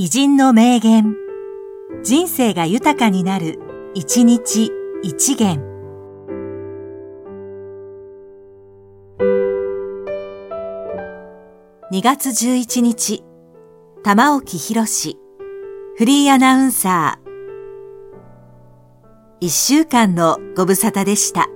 偉人の名言。人生が豊かになる、一日一元。2月11日、玉置博士、フリーアナウンサー。一週間のご無沙汰でした。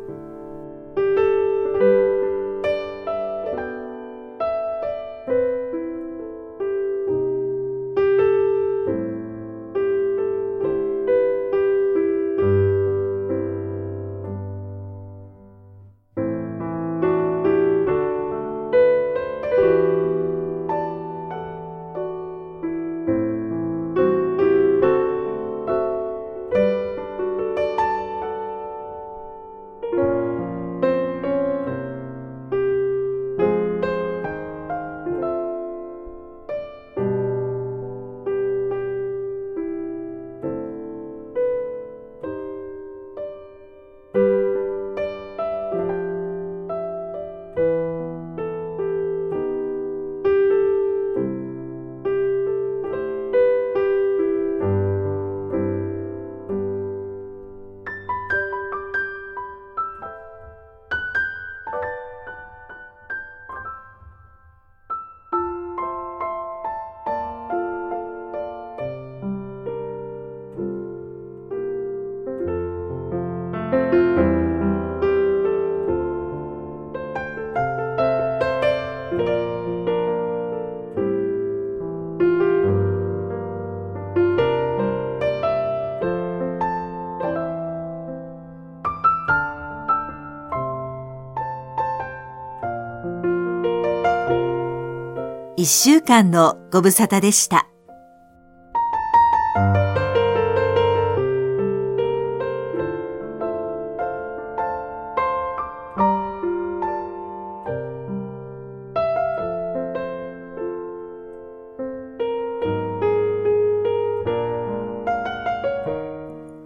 一週間のご無沙汰でした。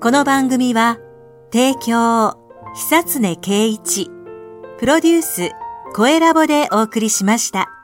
この番組は、提供、久常圭一、プロデュース、声ラボでお送りしました。